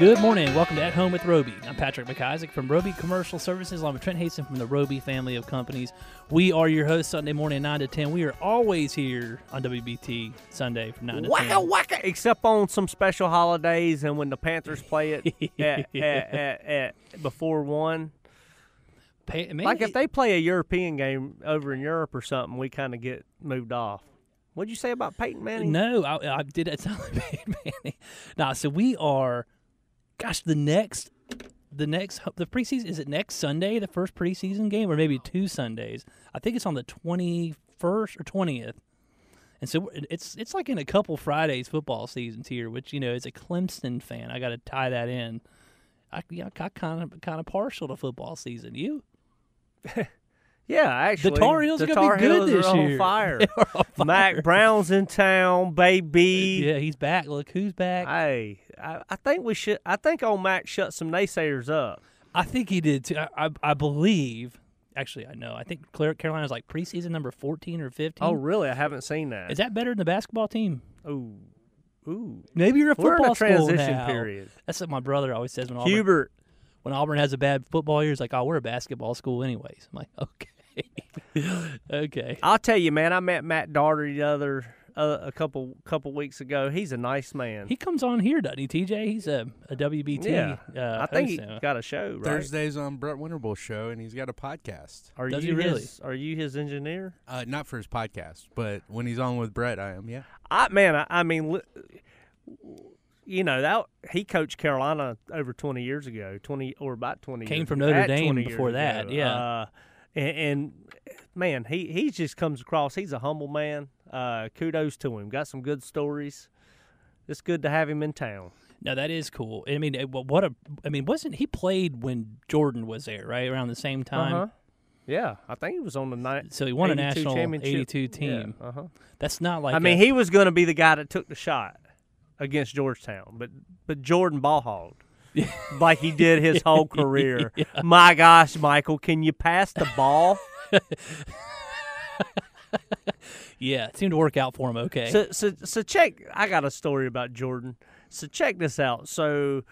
Good morning. Welcome to At Home with Roby. I'm Patrick McIsaac from Roby Commercial Services, along with Trent Haston from the Roby family of companies. We are your hosts Sunday morning, 9 to 10. We are always here on WBT Sunday from 9 to 10. Waka waka! Except on some special holidays and when the Panthers play it at, at, at, at before one. Pay, man, Like if they play a European game over in Europe or something, we kind of get moved off. What'd you say about Peyton Manning? No, I, I did it sound like Peyton Manning. Nah, so we are, gosh, the next, the next, the preseason, is it next Sunday, the first preseason game, or maybe two Sundays? I think it's on the 21st or 20th. And so it's it's like in a couple Fridays football seasons here, which, you know, as a Clemson fan, I got to tie that in. I, yeah, I kind of kind of partial to football season. You? Yeah, actually, the Tar Heels the are gonna be good Heels this are year. on fire. On fire. Mack Brown's in town, baby. Yeah, he's back. Look who's back. Hey, I, I think we should. I think old Mac shut some naysayers up. I think he did too. I, I, I believe. Actually, I know. I think Carolina's like preseason number fourteen or fifteen. Oh, really? I haven't seen that. is that better than the basketball team? Ooh, ooh. Maybe you're a We're in football a transition period. That's what my brother always says when Auburn, Hubert, when Auburn has a bad football year. it's like, "Oh, we're a basketball school, anyways." I'm like, "Okay, okay." I'll tell you, man. I met Matt Doherty the other uh, a couple couple weeks ago. He's a nice man. He comes on here, doesn't he? TJ, he's a, a WBT. yeah, uh, I think he now. got a show right. Thursdays on Brett Winterble's show, and he's got a podcast. Are Does you he really? His, are you his engineer? Uh, not for his podcast, but when he's on with Brett, I am. Yeah. I man, I, I mean, li- you know that he coached Carolina over twenty years ago, twenty or about twenty. Came years from Notre Dame 20 years before that, ago. yeah. Uh, and, and man, he he just comes across. He's a humble man. Uh, kudos to him. Got some good stories. It's good to have him in town. No, that is cool. I mean, what a. I mean, wasn't he played when Jordan was there, right around the same time? Uh-huh. Yeah, I think he was on the night. So he won a national championship. 82 team. Yeah, uh-huh. That's not like I mean, a- he was going to be the guy that took the shot against Georgetown, but but Jordan ball like he did his whole career. My gosh, Michael, can you pass the ball? yeah, it seemed to work out for him. Okay, so so so check. I got a story about Jordan. So check this out. So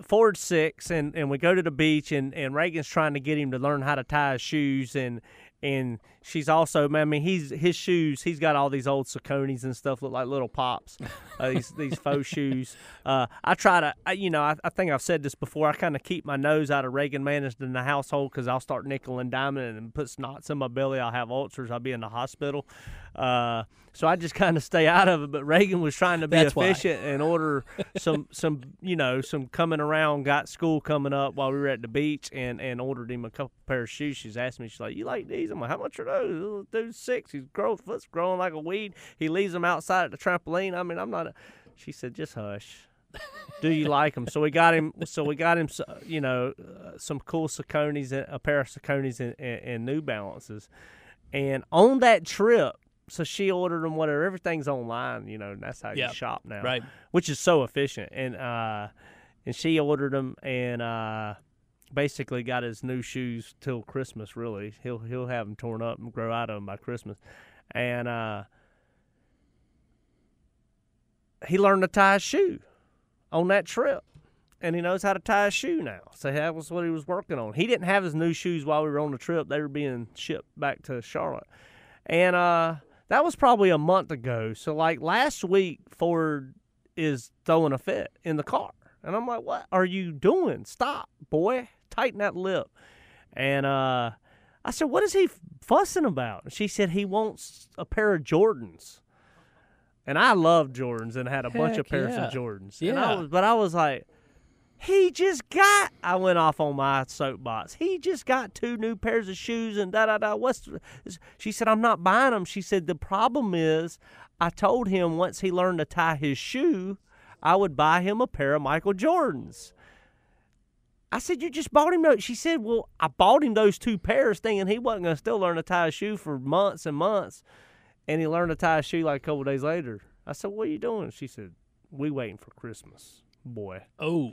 Ford six, and and we go to the beach, and and Reagan's trying to get him to learn how to tie his shoes, and and she's also, man I mean, he's his shoes. He's got all these old Sauconys and stuff, look like little pops. Uh, these these faux shoes. Uh, I try to, I, you know, I, I think I've said this before. I kind of keep my nose out of Reagan managed in the household because I'll start nickel and diming and put snots in my belly. I'll have ulcers. I'll be in the hospital. Uh, so I just kind of stay out of it. But Reagan was trying to be That's why. efficient and order some some you know some coming around. Got school coming up while we were at the beach and and ordered him a couple pair of shoes. She's asked me, she's like, "You like these?" I'm like, "How much are those?" Little Dude's six. He's grow foot's growing like a weed. He leaves them outside at the trampoline. I mean, I'm not. A, she said, "Just hush." Do you like him? So we got him. So we got him. You know, uh, some cool Sauconys, a pair of Sauconys and, and, and New Balances. And on that trip, so she ordered them. Whatever, everything's online. You know, and that's how Yeah, you shop now right. which is so efficient. And uh, and she ordered them and uh, basically got his new shoes till Christmas. Really, he'll he'll have them torn up and grow out of them by Christmas. And uh, he learned to tie his shoe on that trip. And he knows how to tie a shoe now. So that was what he was working on. He didn't have his new shoes while we were on the trip. They were being shipped back to Charlotte. And uh, that was probably a month ago. So like last week, Ford is throwing a fit in the car. And I'm like, what are you doing? Stop, boy. Tighten that lip. And uh, I said, what is he fussing about? She said, he wants a pair of Jordans. And I love Jordans and had a bunch of pairs yeah. of Jordans. And I Yeah. was, but I was like, he just got. I went off on my soapbox. He just got two new pairs of shoes and da da da. What's? She said, I'm not buying them. She said, the problem is, I told him once he learned to tie his shoe, I would buy him a pair of Michael Jordans. I said, "You just bought him those." She said, "Well, I bought him those two pairs, thinking he wasn't going to still learn to tie a shoe for months and months, and he learned to tie a shoe like a couple days later." I said, "What are you doing?" She said, "We waiting for Christmas, boy." Oh,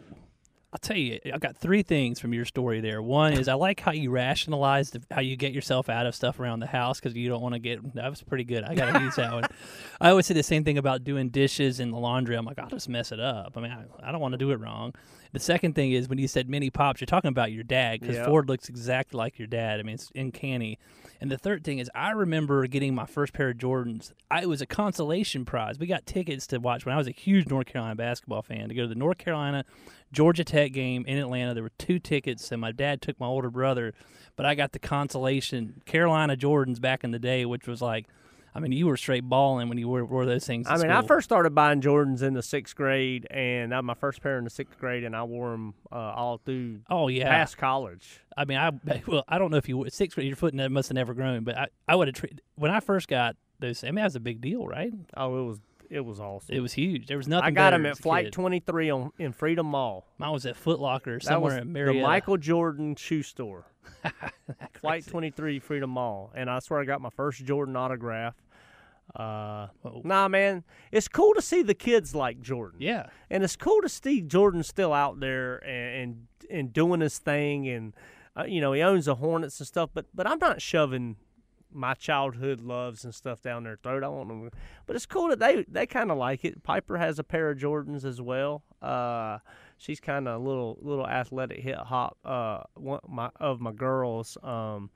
I'll tell you, I got three things from your story there. One is I like how you rationalize the- how you get yourself out of stuff around the house because you don't want to get. That was pretty good. I got to use that one. I always say the same thing about doing dishes in the laundry. I'm like, I'll just mess it up. I mean, I, I don't want to do it wrong. The second thing is when you said mini pops, you're talking about your dad because Yeah. Ford looks exactly like your dad. I mean, it's uncanny. And the third thing is, I remember getting my first pair of Jordans. I, it was a consolation prize. We got tickets to watch when I was a huge North Carolina basketball fan to go to the North Carolina Georgia Tech game in Atlanta. There were two tickets, and my dad took my older brother, but I got the consolation Carolina Jordans back in the day, which was like, I mean, you were straight balling when you wore, wore those things. I mean, I first started buying Jordans in the sixth grade, and that was my first pair in the sixth grade, and I wore them uh, all through Oh yeah, past college. I mean, I well, I don't know if you six your foot must have never grown, but I, I would have treated when I first got those. I mean, that was a big deal, right? Oh, it was it was awesome. It was huge. There was nothing. I got them at Flight kid. 23 on in Freedom Mall. Mine was at Foot Locker somewhere in the Michael Jordan shoe store. Flight 23 Freedom Mall, and I swear I got my first Jordan autograph. Uh, nah, man, it's cool to see the kids like Jordan. Yeah, and it's cool to see Jordan still out there and and, and doing his thing, and uh, you know he owns the Hornets and stuff. But but I'm not shoving my childhood loves and stuff down their throat. I want them, but it's cool that they they kind of like it. Piper has a pair of Jordans as well. Uh, she's kind of a little little athletic hip hop uh one my of my girls. Um,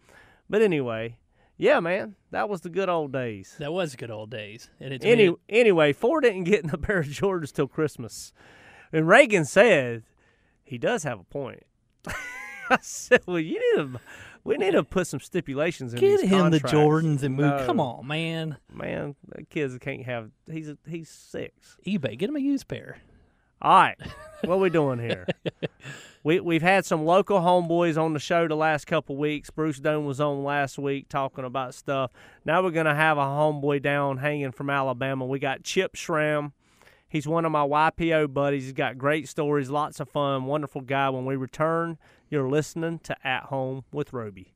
but anyway. Yeah, man, that was the good old days. that was good old days. And it's Any, weird. anyway, Ford didn't get in a pair of Jordans till Christmas. And Reagan said he does have a point. I said, well, you need to, we need to put some stipulations in get him the. Jordans and move. Come on, man. man. The kids can't have. He's a, he's six. eBay, get him a used pair. All right, what are we doing here? we we've had some local homeboys on the show the last couple weeks. Bruce Doan was on last week talking about stuff. Now we're gonna have a homeboy down hanging from Alabama. We got Chip Schramm. He's one of my YPO buddies. He's got great stories, lots of fun, wonderful guy. When we return, you're listening to At Home with Roby.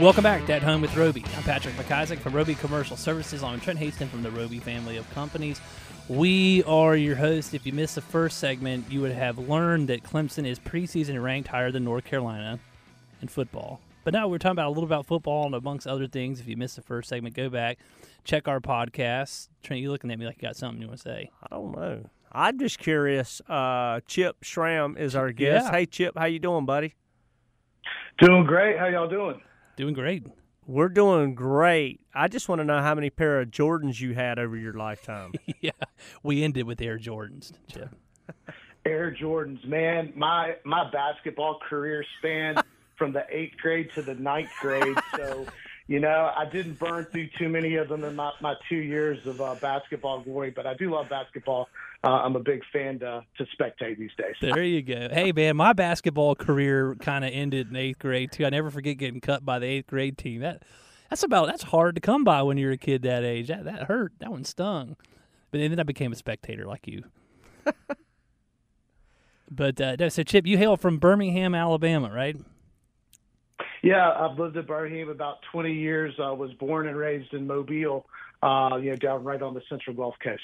Welcome back to At Home with Roby. I'm Patrick McIsaac from Roby Commercial Services. I'm Trent Haston from the Roby family of companies. We are your host. If you missed the first segment, you would have learned that Clemson is preseason ranked higher than North Carolina in football. But now we're talking about a little about football and amongst other things. If you missed the first segment, go back, check our podcast. Trent, you looking at me like you got something you want to say? I don't know. I'm just curious. Uh, Chip Schramm is our guest. Yeah. Hey, Chip, how you doing, buddy? Doing great. How y'all doing? Doing great. We're doing great. I just want to know how many pair of Jordans you had over your lifetime. yeah, we ended with Air Jordans, Chip. Air Jordans, man. My my basketball career spanned from the eighth grade to the ninth grade. So, you know, I didn't burn through too many of them in my, my two years of uh, basketball glory, but I do love basketball. Uh, I'm a big fan to, to spectate these days. There you go. Hey, man, my basketball career kind of ended in eighth grade too. I never forget getting cut by the eighth grade team. That that's about that's hard to come by when you're a kid that age. That that hurt. That one stung. But then I became a spectator like you. but uh, so Chip, you hail from Birmingham, Alabama, right? Yeah, I've lived in Birmingham about 20 years. I was born and raised in Mobile, uh, you know, down right on the Central Gulf Coast.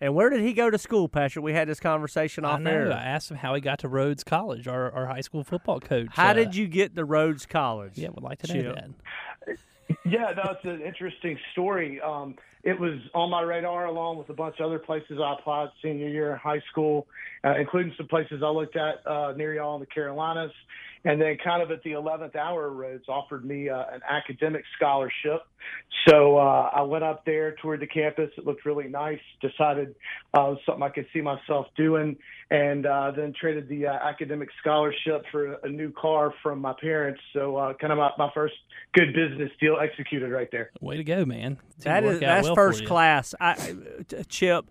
and where did he go to school, Patrick? We had this conversation I off know. air. I asked him how he got to Rhodes College, our, our high school football coach. How Uh, did you get to Rhodes College? Yeah, would like to know Chip? that. Yeah, no, it's an interesting story. Um, it was on my radar along with a bunch of other places I applied senior year in high school, uh, including some places I looked at uh, near y'all in the Carolinas. And then, kind of at the 11th hour, Rhodes offered me uh, an academic scholarship. So uh, I went up there, toured the campus. It looked really nice. Decided uh, it was something I could see myself doing, and uh, then traded the uh, academic scholarship for a new car from my parents. So uh, kind of my, my first good business deal executed right there. Way to go, man. That is that's well first class. I, uh, Chip,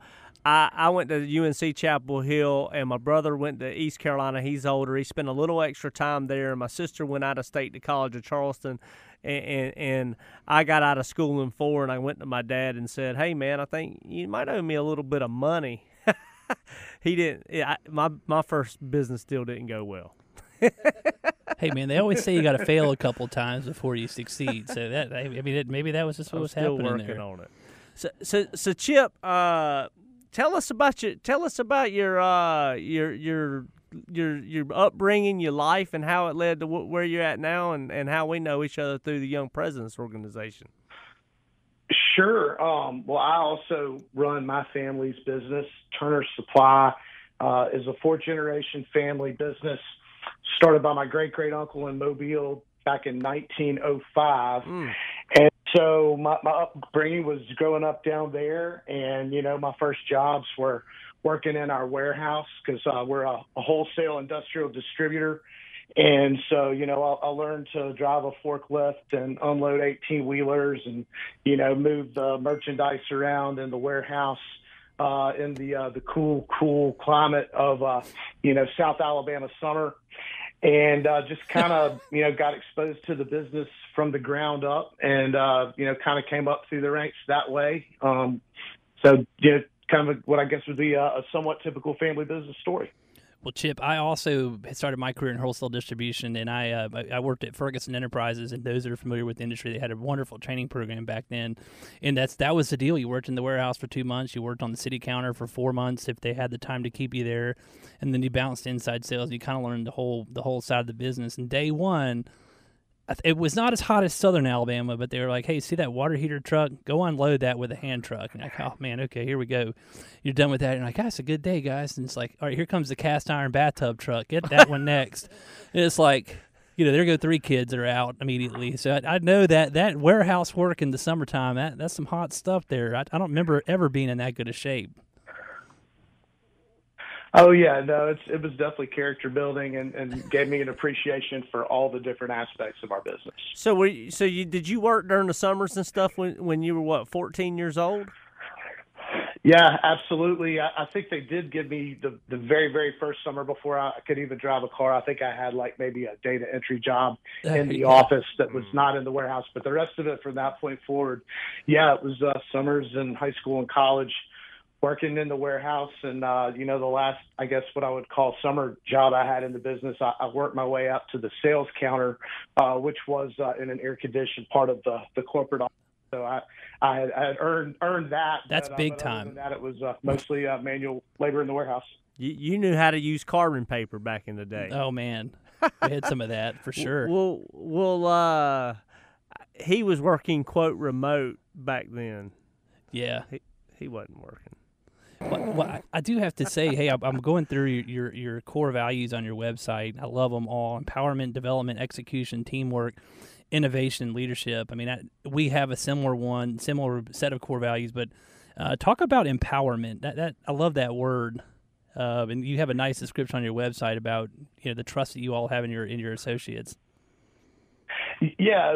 I, I went to UNC Chapel Hill, and my brother went to East Carolina. He's older. He spent a little extra time there. My sister went out of state to College of Charleston, and, and and I got out of school in four, and I went to my dad and said, "Hey, man, I think you might owe me a little bit of money." he didn't. Yeah, I, my my first business deal didn't go well. hey man, they always say you got to fail a couple times before you succeed. So that I mean, it, maybe that was just what I'm was still happening working there. on it. So, so, so Chip, uh, tell us about your tell us about your uh, your your your your upbringing, your life, and how it led to wh- where you're at now, and, and how we know each other through the Young Presidents Organization. Sure. Um, well, I also run my family's business. Turner Supply uh, is a fourth generation family business started by my great great uncle in Mobile back in 1905. Mm. And so my, my upbringing was growing up down there. And, you know, my first jobs were working in our warehouse because uh, we're a, a wholesale industrial distributor. And so, you know, I, I learned to drive a forklift and unload 18 wheelers and, you know, move the merchandise around in the warehouse uh, in the uh, the cool, cool climate of, uh, you know, South Alabama summer. And uh, just kind of, you know, got exposed to the business from the ground up and, uh, you know, kind of came up through the ranks that way. Um, so, you know, kind of a, what I guess would be a, a somewhat typical family business story. Well, Chip, I also started my career in wholesale distribution, and I uh, I- worked at Ferguson Enterprises. And those that are familiar with the industry, they had a wonderful training program back then, and that's that was the deal. You worked in the warehouse for two months, you worked on the city counter for four months if they had the time to keep you there, and then you bounced inside sales. You kind of learned the whole the whole side of the business. And day one, it was not as hot as Southern Alabama, but they were like, "Hey, see that water heater truck? Go unload that with a hand truck." And like, "Oh man, okay, here we go." You're done with that, and like, ah, "That's a good day, guys." And it's like, "All right, here comes the cast iron bathtub truck. Get that one next." And it's like, you know, there go three kids that are out immediately. So I, I know that that warehouse work in the summertime that that's some hot stuff there. I, I don't remember ever being in that good a shape. Oh yeah, no, it's it was definitely character building and, and gave me an appreciation for all the different aspects of our business. So, were you, so you did you work during the summers and stuff when when you were what 14 years old? Yeah, absolutely. I, I think they did give me the the very very first summer before I could even drive a car. I think I had like maybe a data entry job in the office that was not in the warehouse, but the rest of it from that point forward, yeah, it was uh, summers in high school and college working in the warehouse and uh you know the last i guess what i would call summer job i had in the business i, I worked my way up to the sales counter uh which was uh, in an air conditioned part of the the corporate office so i i had, I had earned earned that That's but, uh, big but time. that it was uh, mostly uh, manual labor in the warehouse You you knew how to use carbon paper back in the day. Oh man, we had some of that for sure. Well, well, uh, he was working quote remote back then. yeah. he, He wasn't working. Well, well, I, do have to say, hey, I'm- going through your, your your core values on your website. I love them all: empowerment, development, execution, teamwork, innovation, leadership. I mean, I, we have a similar one, similar set of core values. But uh, talk about empowerment. That that I love that word. Uh, and you have a nice description on your website about you know the trust that you all have in your in your associates. Yeah,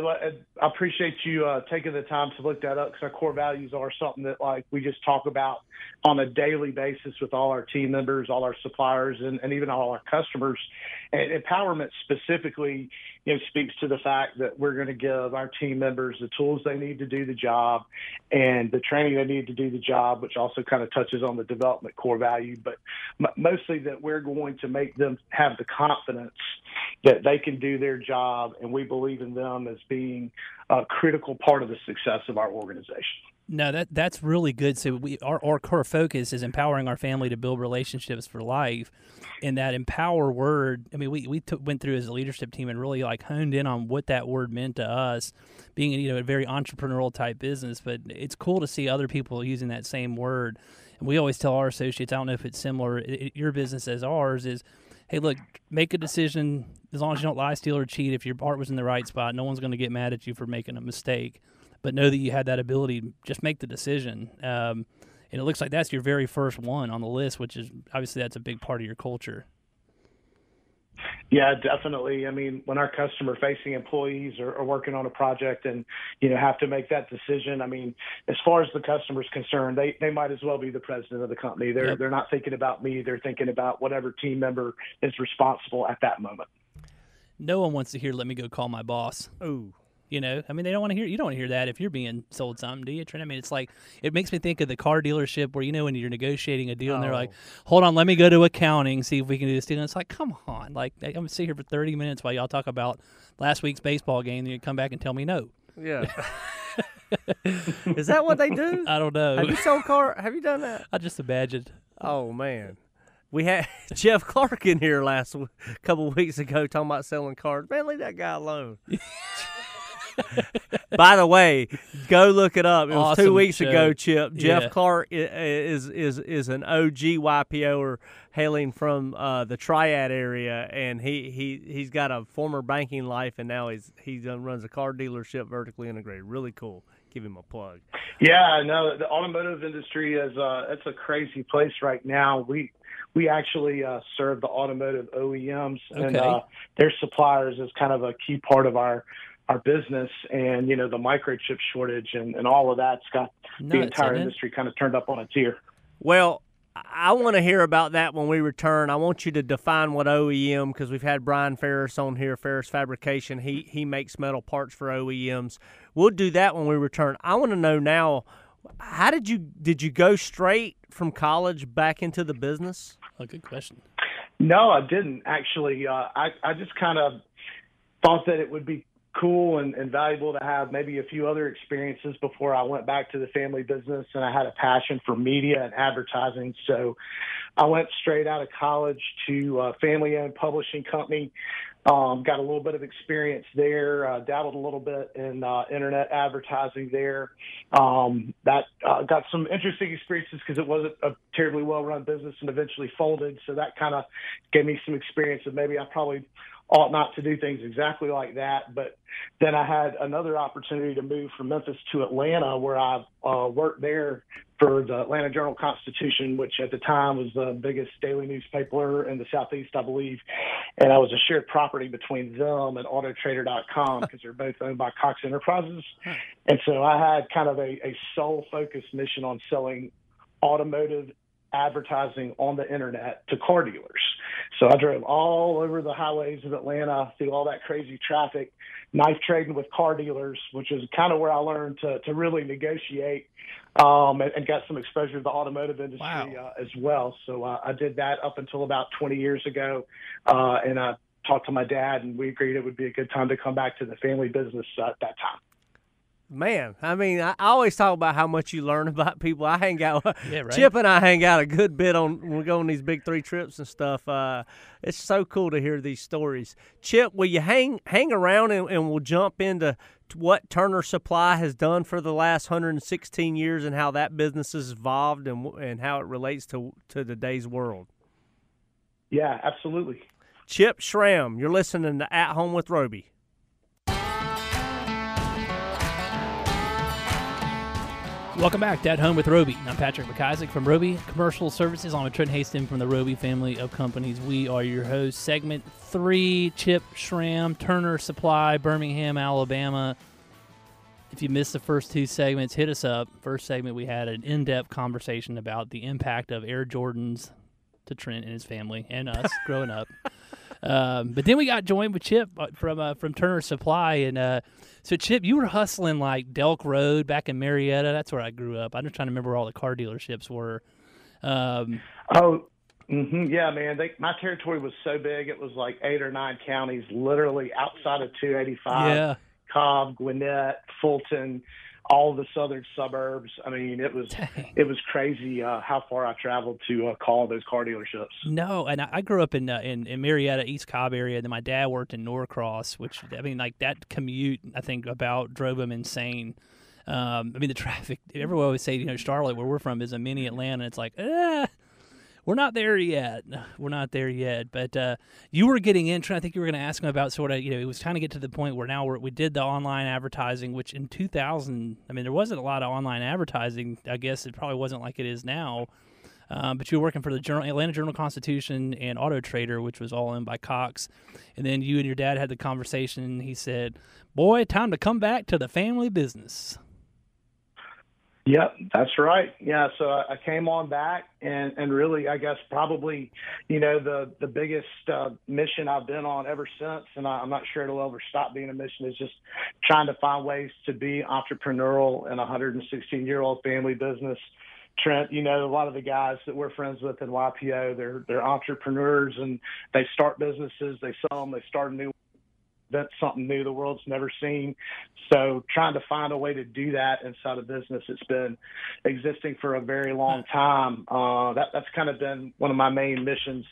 I appreciate you uh, taking the time to look that up because our core values are something that like we just talk about on a daily basis with all our team members, all our suppliers, and, and even all our customers. And empowerment specifically, you know, speaks to the fact that we're going to give our team members the tools they need to do the job and the training they need to do the job, which also kind of touches on the development core value, but m- mostly that we're going to make them have the confidence that they can do their job, and we believe in them as being a critical part of the success of our organization. No, that that's really good. So we our, our core focus is empowering our family to build relationships for life, and that empower word. I mean, we we went through as a leadership team and really like honed in on what that word meant to us, being you know a very entrepreneurial type business. But it's cool to see other people using that same word. And we always tell our associates, I don't know if it's similar, i i- your business as ours is. Hey, look, make a decision as long as you don't lie, steal, or cheat. If your heart was in the right spot, no one's going to get mad at you for making a mistake but know that you had that ability. Just make the decision. Um, and it looks like that's your very first one on the list, which is obviously that's a big part of your culture. Yeah, definitely. I mean, when our customer facing employees are, are working on a project and, you know, have to make that decision, I mean, as far as the customer's concerned, they, they might as well be the president of the company. They're, Yep. they're not thinking about me. They're thinking about whatever team member is responsible at that moment. No one wants to hear "Let me go call my boss." Ooh, You know, I mean, they don't want to hear. You don't want to hear that if you're being sold something, do you, Trent? I mean, it's like it makes me think of the car dealership where you know when you're negotiating a deal and they're like, Oh. "Hold on, let me go to accounting, see if we can do this deal." And it's like, come on, like I'm gonna sit here for 30 minutes while y'all talk about last week's baseball game, then you come back and tell me no. Yeah. Is that what they do? I don't know. Have you sold car? Have you done that? I just imagined. Oh man, we had Jeff Clark in here last w- couple weeks ago talking about selling cars. Man, leave that guy alone. By the way, go look it up. It was two weeks show. ago, Chip. Jeff Clark i- i- is is is an OG YPOer hailing from uh, the Triad area, and he, he he's got a former banking life, and now he's he runs a car dealership vertically integrated. Really cool. Give him a plug. Yeah, no, the automotive industry is uh it's a crazy place right now. We we actually uh, serve the automotive OEMs and Okay. uh, their suppliers is kind of a key part of our our business and you know the microchip shortage and, and all of that's got the entire industry kind of turned up on its ear. Well, I want to hear about that when we return. I want you to define what OEM because we've had Brian Ferris on here, Ferris Fabrication. He he makes metal parts for OEMs. We'll do that when we return. I want to know now, how did you did you go straight from college back into the business? Oh, good question. No, I didn't actually. Uh, I I just kind of thought that it would be cool and, and valuable to have maybe a few other experiences before I went back to the family business. And I had a passion for media and advertising, so I went straight out of college to a family-owned publishing company. Um, got a little bit of experience there. Uh, dabbled a little bit in uh, internet advertising there. Um, that uh, got some interesting experiences because it wasn't a terribly well-run business and eventually folded. So that kind of gave me some experience of maybe I probably ought not to do things exactly like that. But then I had another opportunity to move from Memphis to Atlanta, where I uh, worked there for the Atlanta Journal Constitution, which at the time was the biggest daily newspaper in the Southeast, I believe. And I was a shared property between them and Autotrader.com because they're both owned by Cox Enterprises. And so I had kind of a, a sole focused mission on selling automotive advertising on the internet to car dealers. So I drove all over the highways of Atlanta through all that crazy traffic, knife trading with car dealers, which is kind of where I learned to, to really negotiate um, and, and got some exposure to the automotive industry Wow. uh, as well. So uh, I did that up until about 20 years ago. Uh, and I talked to my dad, and we agreed it would be a good time to come back to the family business uh, at that time. Man, I mean, I I always talk about how much you learn about people. I hang out, Yeah, right. Chip and I hang out a good bit on when we go on these big three trips and stuff. Uh, it's so cool to hear these stories. Chip, will you hang hang around and, and we'll jump into what Turner Supply has done for the last 116 years and how that business has evolved and and how it relates to to today's world. Yeah, absolutely. Chip Schramm, you're listening to At Home with Roby. Welcome back to At Home with Roby. I'm Patrick McIsaac from Roby Commercial Services. I'm with Trent Hastings from the Roby family of companies. We are your hosts. Segment three, Chip Schramm, Turner Supply, Birmingham, Alabama. If you missed the first two segments, hit us up. First segment, we had an in-depth conversation about the impact of Air Jordans to Trent and his family and us growing up. Um, but then we got joined with Chip uh, from uh, from Turner Supply, and uh, so Chip, you were hustling like Delk Road back in Marietta. That's where I grew up. I'm just trying to remember where all the car dealerships were. Um, Oh, hmm yeah, man. They, my territory was so big; it was like eight or nine counties, literally outside of 285. yeah, Cobb, Gwinnett, Fulton, all the southern suburbs. I mean, it was it was crazy uh, how far I traveled to uh, call those car dealerships. no, and I, grew up in, uh, in in Marietta, East Cobb area. And then my dad worked in Norcross, which I mean, like that commute, I think about drove him insane. Um, I mean, the traffic. Everyone always say, you know, Charlotte, where we're from, is a mini Atlanta. It's like, eh, we're not there yet. We're not there yet. But uh, you were getting in. Trent, I think you were going to ask him about sort of, you know, it was trying to get to the point where now we did the online advertising, which in 2000, I mean, there wasn't a lot of online advertising. I guess it probably wasn't like it is now. Um, but you were working for the Journal, Atlanta Journal Constitution and Auto Trader, which was all owned by Cox. And then you and your dad had the conversation. He said, "Boy, time to come back to the family business." Yep, that's right. Yeah, so I came on back, and and really, I guess probably, you know, the the biggest uh, mission I've been on ever since, and I, I'm not sure it'll ever stop being a mission. Is just trying to find ways to be entrepreneurial in a 116 year old family business. Trent, you know, a lot of the guys that we're friends with in YPO, they're they're entrepreneurs and they start businesses, they sell them, they start a new invent something new the world's never seen. So trying to find a way to do that inside a business that's been existing for a very long time, uh, that that's kind of been one of my main missions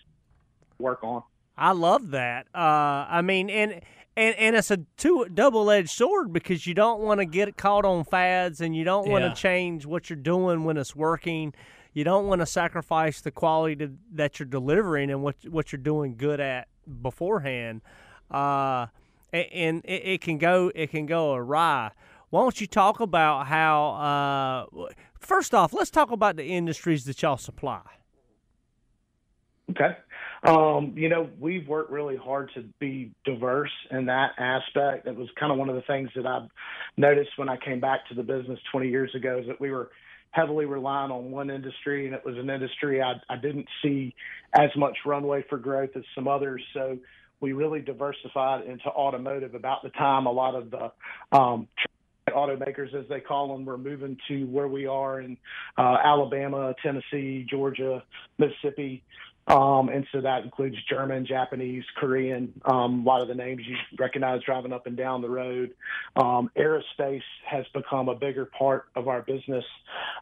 to work on. I love that. Uh, I mean, and and and it's a two double edged sword because you don't want to get caught on fads and you don't want to Yeah. change what you're doing when it's working. You don't want to sacrifice the quality to, that you're delivering and what what you're doing good at beforehand. Uh, a- and it, it can go it can go awry. Why don't you talk about how? Uh, first off, let's talk about the industries that y'all supply. Okay. Um, you know, we've worked really hard to be diverse in that aspect. It was kind of one of the things that I noticed when I came back to the business 20 years ago is that we were heavily reliant on one industry, and it was an industry I, I didn't see as much runway for growth as some others. So we really diversified into automotive about the time a lot of the um, automakers, as they call them, were moving to where we are in uh, Alabama, Tennessee, Georgia, Mississippi. Um, and so that includes German, Japanese, Korean, um, a lot of the names you recognize driving up and down the road. Um, aerospace has become a bigger part of our business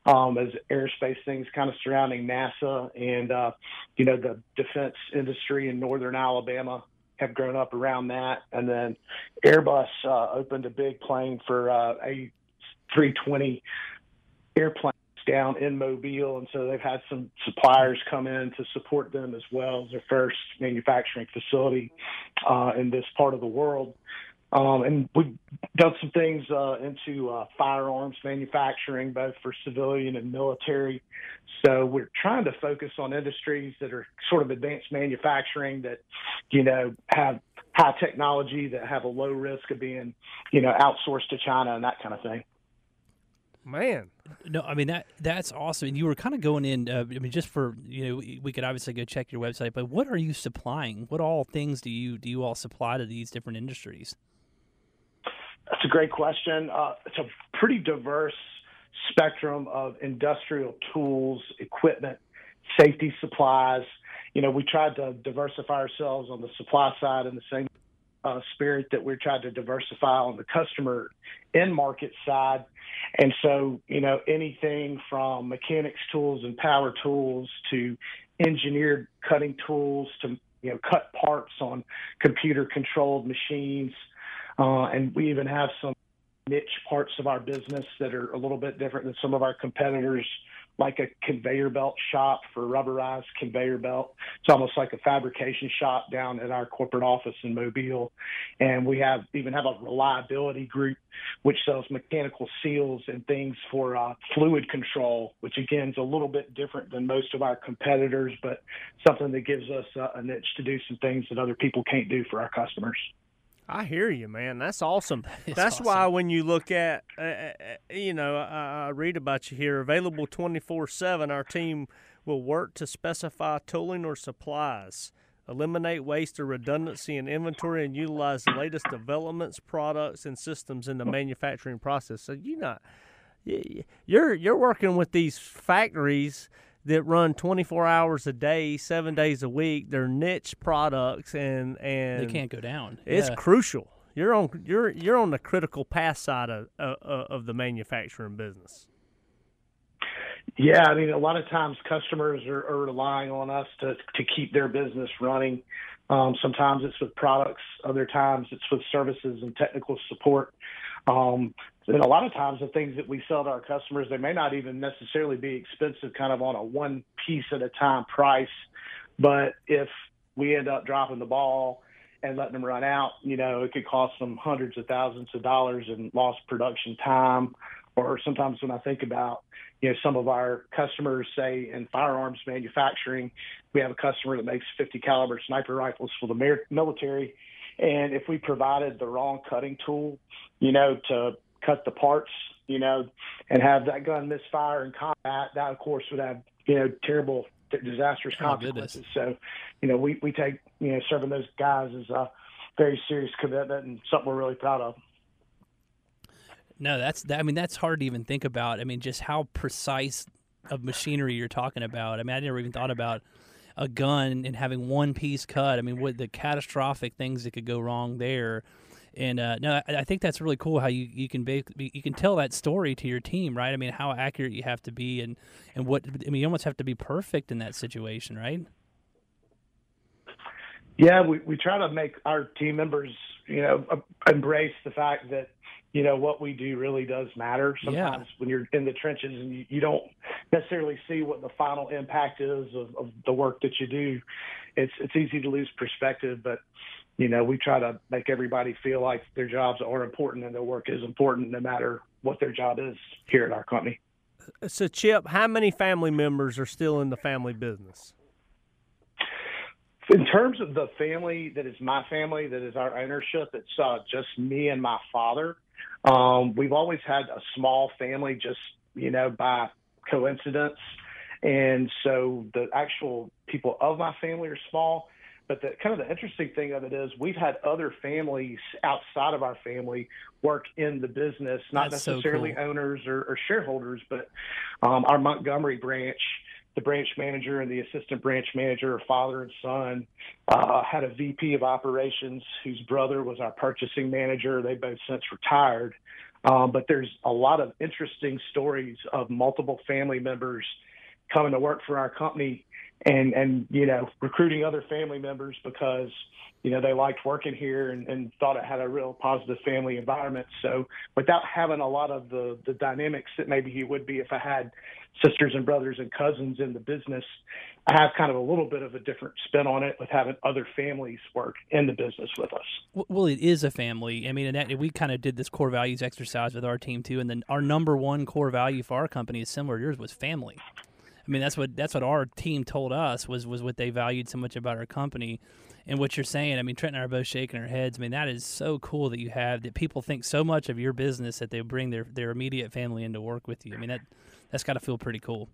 um, as aerospace things kind of surrounding NASA and, uh, you know, the defense industry in northern Alabama have grown up around that. And then Airbus uh, opened a big plane for uh, a 320 airplanes down in Mobile, and so they've had some suppliers come in to support them as well as their first manufacturing facility uh, in this part of the world. Um, and we've done some things uh, into uh, firearms manufacturing, both for civilian and military. So we're trying to focus on industries that are sort of advanced manufacturing that, you know, have high technology that have a low risk of being, you know, outsourced to China and that kind of thing. Man, No, I mean that that's awesome. And you were kind of going in. Uh, I mean, just for you know, we- we could obviously go check your website, but what are you supplying? What all things do you do you all supply to these different industries? That's a great question. Uh, it's a pretty diverse spectrum of industrial tools, equipment, safety supplies. You know, we tried to diversify ourselves on the supply side in the same uh, spirit that we tried to diversify on the customer end market side. And so, you know, anything from mechanics tools and power tools to engineered cutting tools to, you know, cut parts on computer controlled machines. Uh, and we even have some niche parts of our business that are a little bit different than some of our competitors, like a conveyor belt shop for rubberized conveyor belt. It's almost like a fabrication shop down at our corporate office in Mobile. And we have even have a reliability group which sells mechanical seals and things for uh, fluid control, which again is a little bit different than most of our competitors, but something that gives us uh, a niche to do some things that other people can't do for our customers. I hear you, man. That's awesome. It's That's why when you look at, uh, uh, you know, I, I read about you here, available 24 7, our team will work to specify tooling or supplies, eliminate waste or redundancy in inventory, and utilize the latest developments, products, and systems in the manufacturing process. So you're not, you're you're working with these factories that run 24 hours a day, seven days a week. They're niche products, and and They can't go down. it's Yeah. crucial. You're on you're you're on the critical path side of uh, of the manufacturing business. Yeah, I mean, a lot of times customers are, are relying on us to to keep their business running. Um, sometimes it's with products, other times it's with services and technical support. Um, and a lot of times the things that we sell to our customers, they may not even necessarily be expensive, kind of on a one piece at a time price. But if we end up dropping the ball and letting them run out, you know, it could cost them hundreds of thousands of dollars in lost production time. Or sometimes when I think about you know, some of our customers say in firearms manufacturing, we have a customer that makes 50 caliber sniper rifles for the military. And if we provided the wrong cutting tool, you know, to cut the parts you know, and have that gun misfire in combat, that of course would have you know terrible, disastrous Oh, consequences. so, you know, we we take you know serving those guys as a very serious commitment and something we're really proud of. No, that's that, I mean that's hard to even think about. I mean, just how precise of machinery you're talking about. I mean, I never even thought about a gun and having one piece cut. I mean, what the catastrophic things that could go wrong there. And uh, no, I, I think that's really cool how you, you can be, you can tell that story to your team, right? I mean, how accurate you have to be, and and what I mean, you almost have to be perfect in that situation, right? Yeah, we, we try to make our team members, you know, embrace the fact that, you know, what we do really does matter. Sometimes when you're in the trenches and you, you don't necessarily see what the final impact is of, of the work that you do, it's it's easy to lose perspective. But, you know, we try to make everybody feel like their jobs are important and their work is important no matter what their job is here at our company. So, Chip, how many family members are still in the family business? In terms of the family that is my family, that is our ownership, it's uh, just me and my father. Um, we've always had a small family, just you know, by coincidence, and so the actual people of my family are small. But the kind of the interesting thing of it is we've had other families outside of our family work in the business, not That's so necessarily cool. owners or, or shareholders, but um, our Montgomery branch the branch manager and the assistant branch manager, father and son, uh, had a VP of operations whose brother was our purchasing manager. They both since retired. Um, but there's a lot of interesting stories of multiple family members coming to work for our company and, and, you know, recruiting other family members because, you know, they liked working here and, and thought it had a real positive family environment. So without having a lot of the, the dynamics that maybe he would be if I had sisters and brothers and cousins in the business, I have kind of a little bit of a different spin on it with having other families work in the business with us. Well, it is a family. I mean, and that, we kind of did this core values exercise with our team too. And then our number one core value for our company is similar to yours was family. I mean, that's what that's what our team told us was was what they valued so much about our company. And what you're saying, I mean, Trent and I are both shaking our heads. I mean, that is so cool that you have that people think so much of your business that they bring their their immediate family in to work with you. I mean, that that's got to feel pretty cool.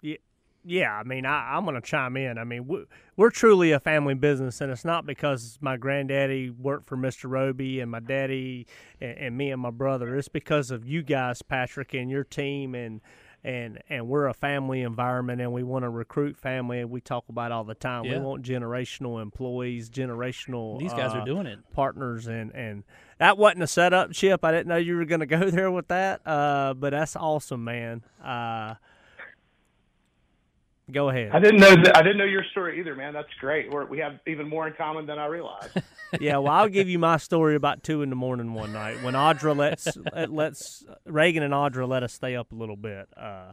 Yeah, Yeah, I mean, I, I'm going to chime in. I mean, we, we're truly a family business, and it's not because my granddaddy worked for Mr. Roby and my daddy and, and me and my brother. It's because of you guys, Patrick, and your team, and and and we're a family environment, and we want to recruit family, and we talk about all the time. Yeah. We want generational employees, generational. These guys uh, are doing it. partners and and that wasn't a setup chip i didn't know you were going to go there with that uh but that's awesome man uh go ahead I didn't know that. I didn't know your story either, man. That's great. We're, we have even more in common than I realized. yeah well i'll give you my story about two in the morning one night when audra lets let- lets reagan and audra let us stay up a little bit uh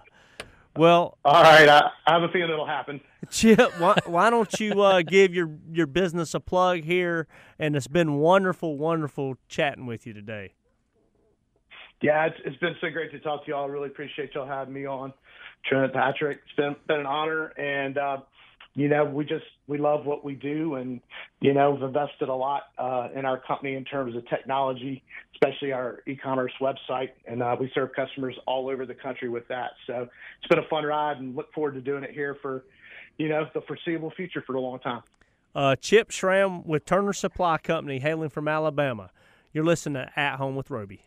well All right, I, I have a feeling it'll happen. Chip, why, why don't you uh, give your, your business a plug here? And it's been wonderful, wonderful chatting with you today. Yeah, it's, it's been so great to talk to y'all. I really appreciate y'all having me on, Trent, Patrick. It's been been an honor, and uh, you know, we just we love what we do, and you know, we've invested a lot uh, in our company in terms of technology, especially our e-commerce website, and uh, we serve customers all over the country with that. So it's been a fun ride, and look forward to doing it here for, you know, the foreseeable future for a long time. Uh, Chip Schramm with Turner Supply Company, hailing from Alabama. You're listening to At Home with Roby.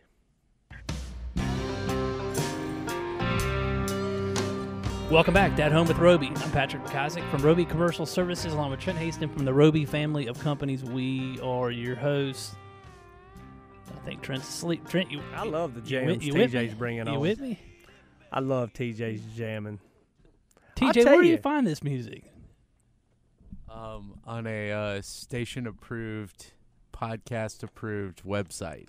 Welcome back to At Home with Roby. I'm Patrick McIsaac from Roby Commercial Services, along with Trent Haston from the Roby family of companies. We are your hosts. I think Trent's asleep. Trent, you. I love the you with- you with TJ's bringing You on. You with me? I love TJ's jamming. I'll TJ, tell where do you you. find this music? Um, on a uh, station approved, podcast approved website.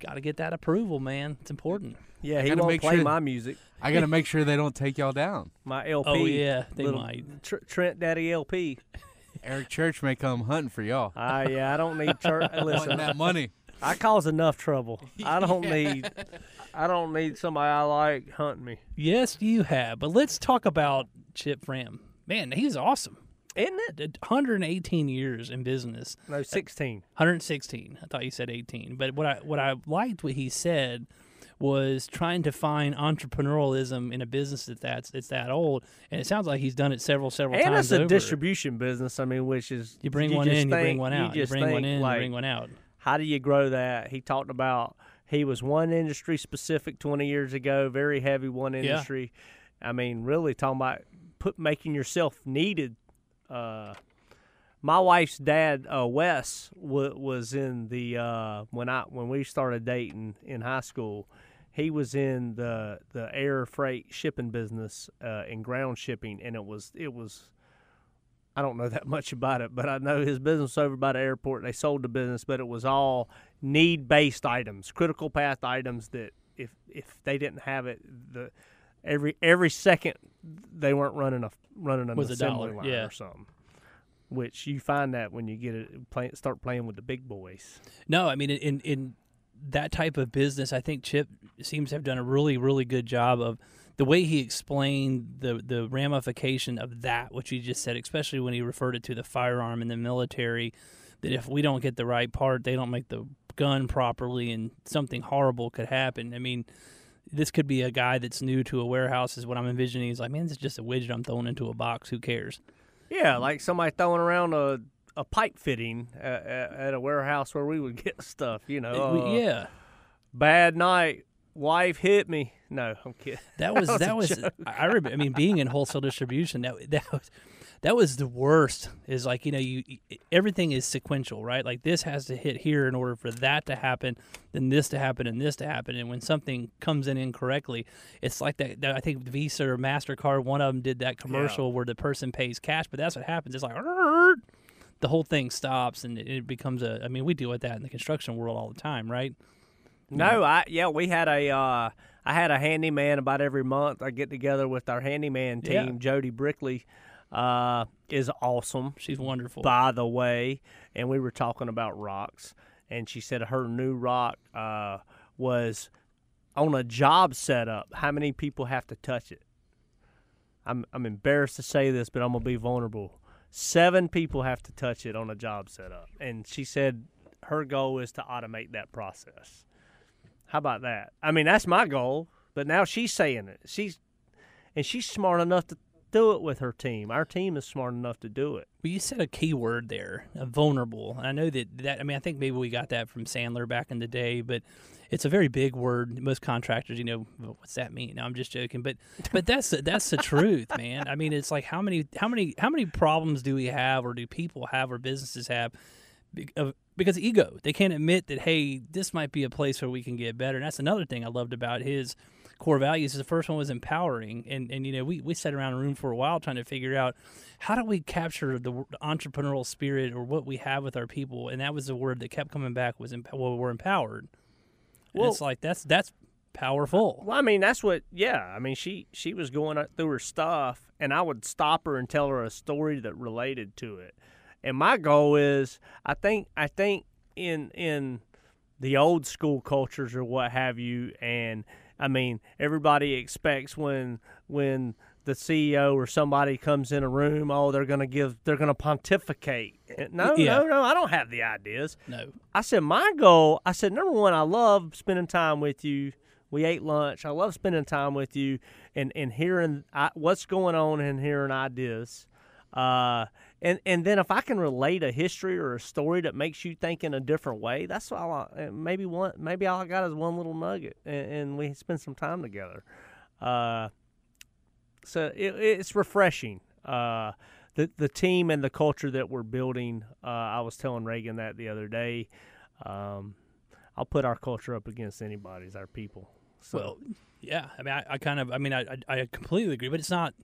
Got to get that approval, man. It's important. Yeah, he gotta won't play sure- my music. I got to make sure they don't take y'all down. My LP. Oh, yeah, they little might. Tr- Trent Daddy LP. Eric Church may come hunting for y'all. Ah, yeah, I don't need church. Wanting Listen, that money. I cause enough trouble. I don't need. I don't need somebody I like hunting me. Yes, you have. But let's talk about Chip Schramm. Man, he's awesome. Isn't it? 118 years in business. No, sixteen. 116. I thought you said 18. But what I what I liked what he said was trying to find entrepreneurialism in a business that that's it's that old, and it sounds like he's done it several several and times it's a over. distribution business. I mean, which is You bring one just in, you bring one out. You, just bring one in, like, you bring one out. How do you grow that? He talked about he was one industry specific 20 years ago, very heavy one industry. I mean, really talking about put making yourself needed. Uh, my wife's dad, uh, Wes, w- was in the uh, when I when we started dating in high school. He was in the the air freight shipping business uh, and ground shipping, and it was it was I don't know that much about it, but I know his business over by the airport. They sold the business, but it was all need based items, critical path items that if if they didn't have it, the every every second they weren't running a running an Was assembly line yeah. or something. Which you find that when you get it play, start playing with the big boys. No, I mean in, in in that type of business, I think Chip seems to have done a really really good job of the way he explained the the ramification of that, which he just said, especially when he referred it to the firearm in the military, that if we don't get the right part, they don't make the gun properly, and something horrible could happen. I mean. This could be a guy that's new to a warehouse, is what I'm envisioning. He's like, man, this is just a widget I'm throwing into a box. Who cares? Yeah, like somebody throwing around a a pipe fitting at, at, a warehouse where we would get stuff. You know, We- uh, yeah, bad night, wife hit me. No, I'm kidding. That was was that was. I I remember. I mean, being in wholesale distribution, that that was that was the worst. Is like you know you everything is sequential, right? Like this has to hit here in order for that to happen, then this to happen, and this to happen. And when something comes in incorrectly, it's like that. that I think Visa or Mastercard, one of them did that commercial where the person pays cash, but that's what happens. It's like. The whole thing stops and it- it becomes a. I mean, we deal with that in the construction world all the time, right? No, I yeah, we had a uh, I had a handyman about every month. I get together with our handyman team. Yeah. Jody Brickley uh, is awesome, She's wonderful. by the way. And we were talking about rocks, and she said her new rock uh, was on a job setup. How many people have to touch it? I'm I'm embarrassed to say this, but I'm gonna be vulnerable. Seven people have to touch it on a job setup, and she said her goal is to automate that process. How about that? I mean, that's my goal, but now she's saying it. She's and she's smart enough to do it with her team. Our team is smart enough to do it. Well, you said a key word there, vulnerable. I know that that. I mean, I think maybe we got that from Sandler back in the day, but it's a very big word. Most contractors, you know, "Well, what's that mean? No, I'm just joking, but but that's that's the truth, man. I mean, it's like how many how many how many problems do we have, or do people have, or businesses have? Because ego, they can't admit that. Hey, this might be a place where we can get better. And that's another thing I loved about his core values. The first one was empowering, and and you know we we sat around a room for a while trying to figure out how do we capture the entrepreneurial spirit or what we have with our people, and that was the word that kept coming back was emp- well we're empowered. And Well- it's like that's that's powerful. Well, I mean, that's what. Yeah, I mean, she she was going through her stuff, and I would stop her and tell her a story that related to it. And my goal is, I think, I think in in the old school cultures or what have you, and I mean, everybody expects when when the CEO or somebody comes in a room, oh, they're gonna give, they're gonna pontificate. No, Yeah. no, no, I don't have the ideas. No, I said my goal. I said number one, I love spending time with you. We ate lunch. I love spending time with you and and hearing I, what's going on and hearing ideas. Uh, and and then if I can relate a history or a story that makes you think in a different way, that's all. I, and maybe one. Maybe all I got is one little nugget, and, and we spend some time together. Uh, so it, it's refreshing. Uh, the the team and the culture that we're building. Uh, I was telling Reagan that the other day. Um, I'll put our culture up against anybody's. Our people. So well, yeah. I mean, I, I kind of, I mean, I I completely agree, but it's not.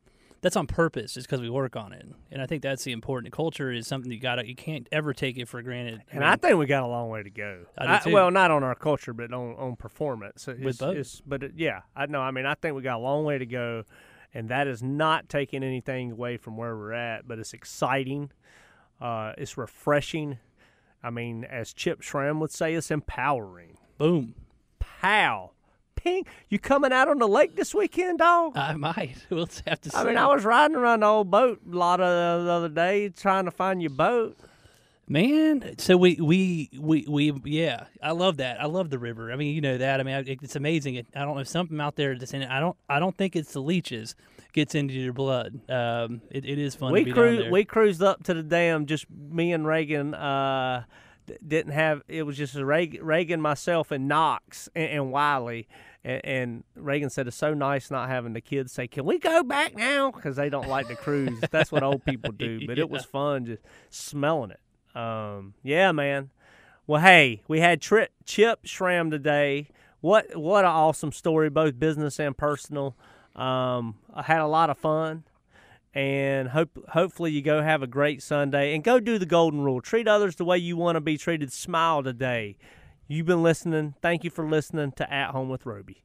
That's on purpose, just because we work on it, and I think that's the important. Culture is something you got to, you can't ever take it for granted. and I think we got a long way to go. I too. well, not on our culture, but on on performance. It's, With both. it's- but it, yeah, I know. I mean, I think we got a long way to go, and that is not taking anything away from where we're at. But it's exciting. Uh, it's refreshing. I mean, as Chip Schramm would say, it's empowering. boom. Pow, ping! You coming out on the lake this weekend, dog? I might. We'll have to. See. I mean. I was riding around the old boat a lot of the other day trying to find your boat. Man, so we we we we yeah, I love that. I love the river. I mean, you know that. I mean, it's amazing. I don't know something out there that's in it. I don't I don't think it's the leeches gets into your blood. Um, it, it is fun. we to be down cruised there. we cruised up to the dam just me and Reagan uh didn't have it was just Reagan, Reagan myself and Knox and, and Wiley and, and Reagan said it's so nice not having the kids say can we go back now because they don't like to cruise. That's what old people do but it was fun just smelling it. Um yeah man. Well hey we had tri- Chip Schramm today. What what an awesome story both business and personal. Um I had a lot of fun and hope hopefully you go have a great Sunday and go do the golden rule. Treat others the way you want to be treated. Smile today. You've been listening. Thank you for listening to At Home with Roby.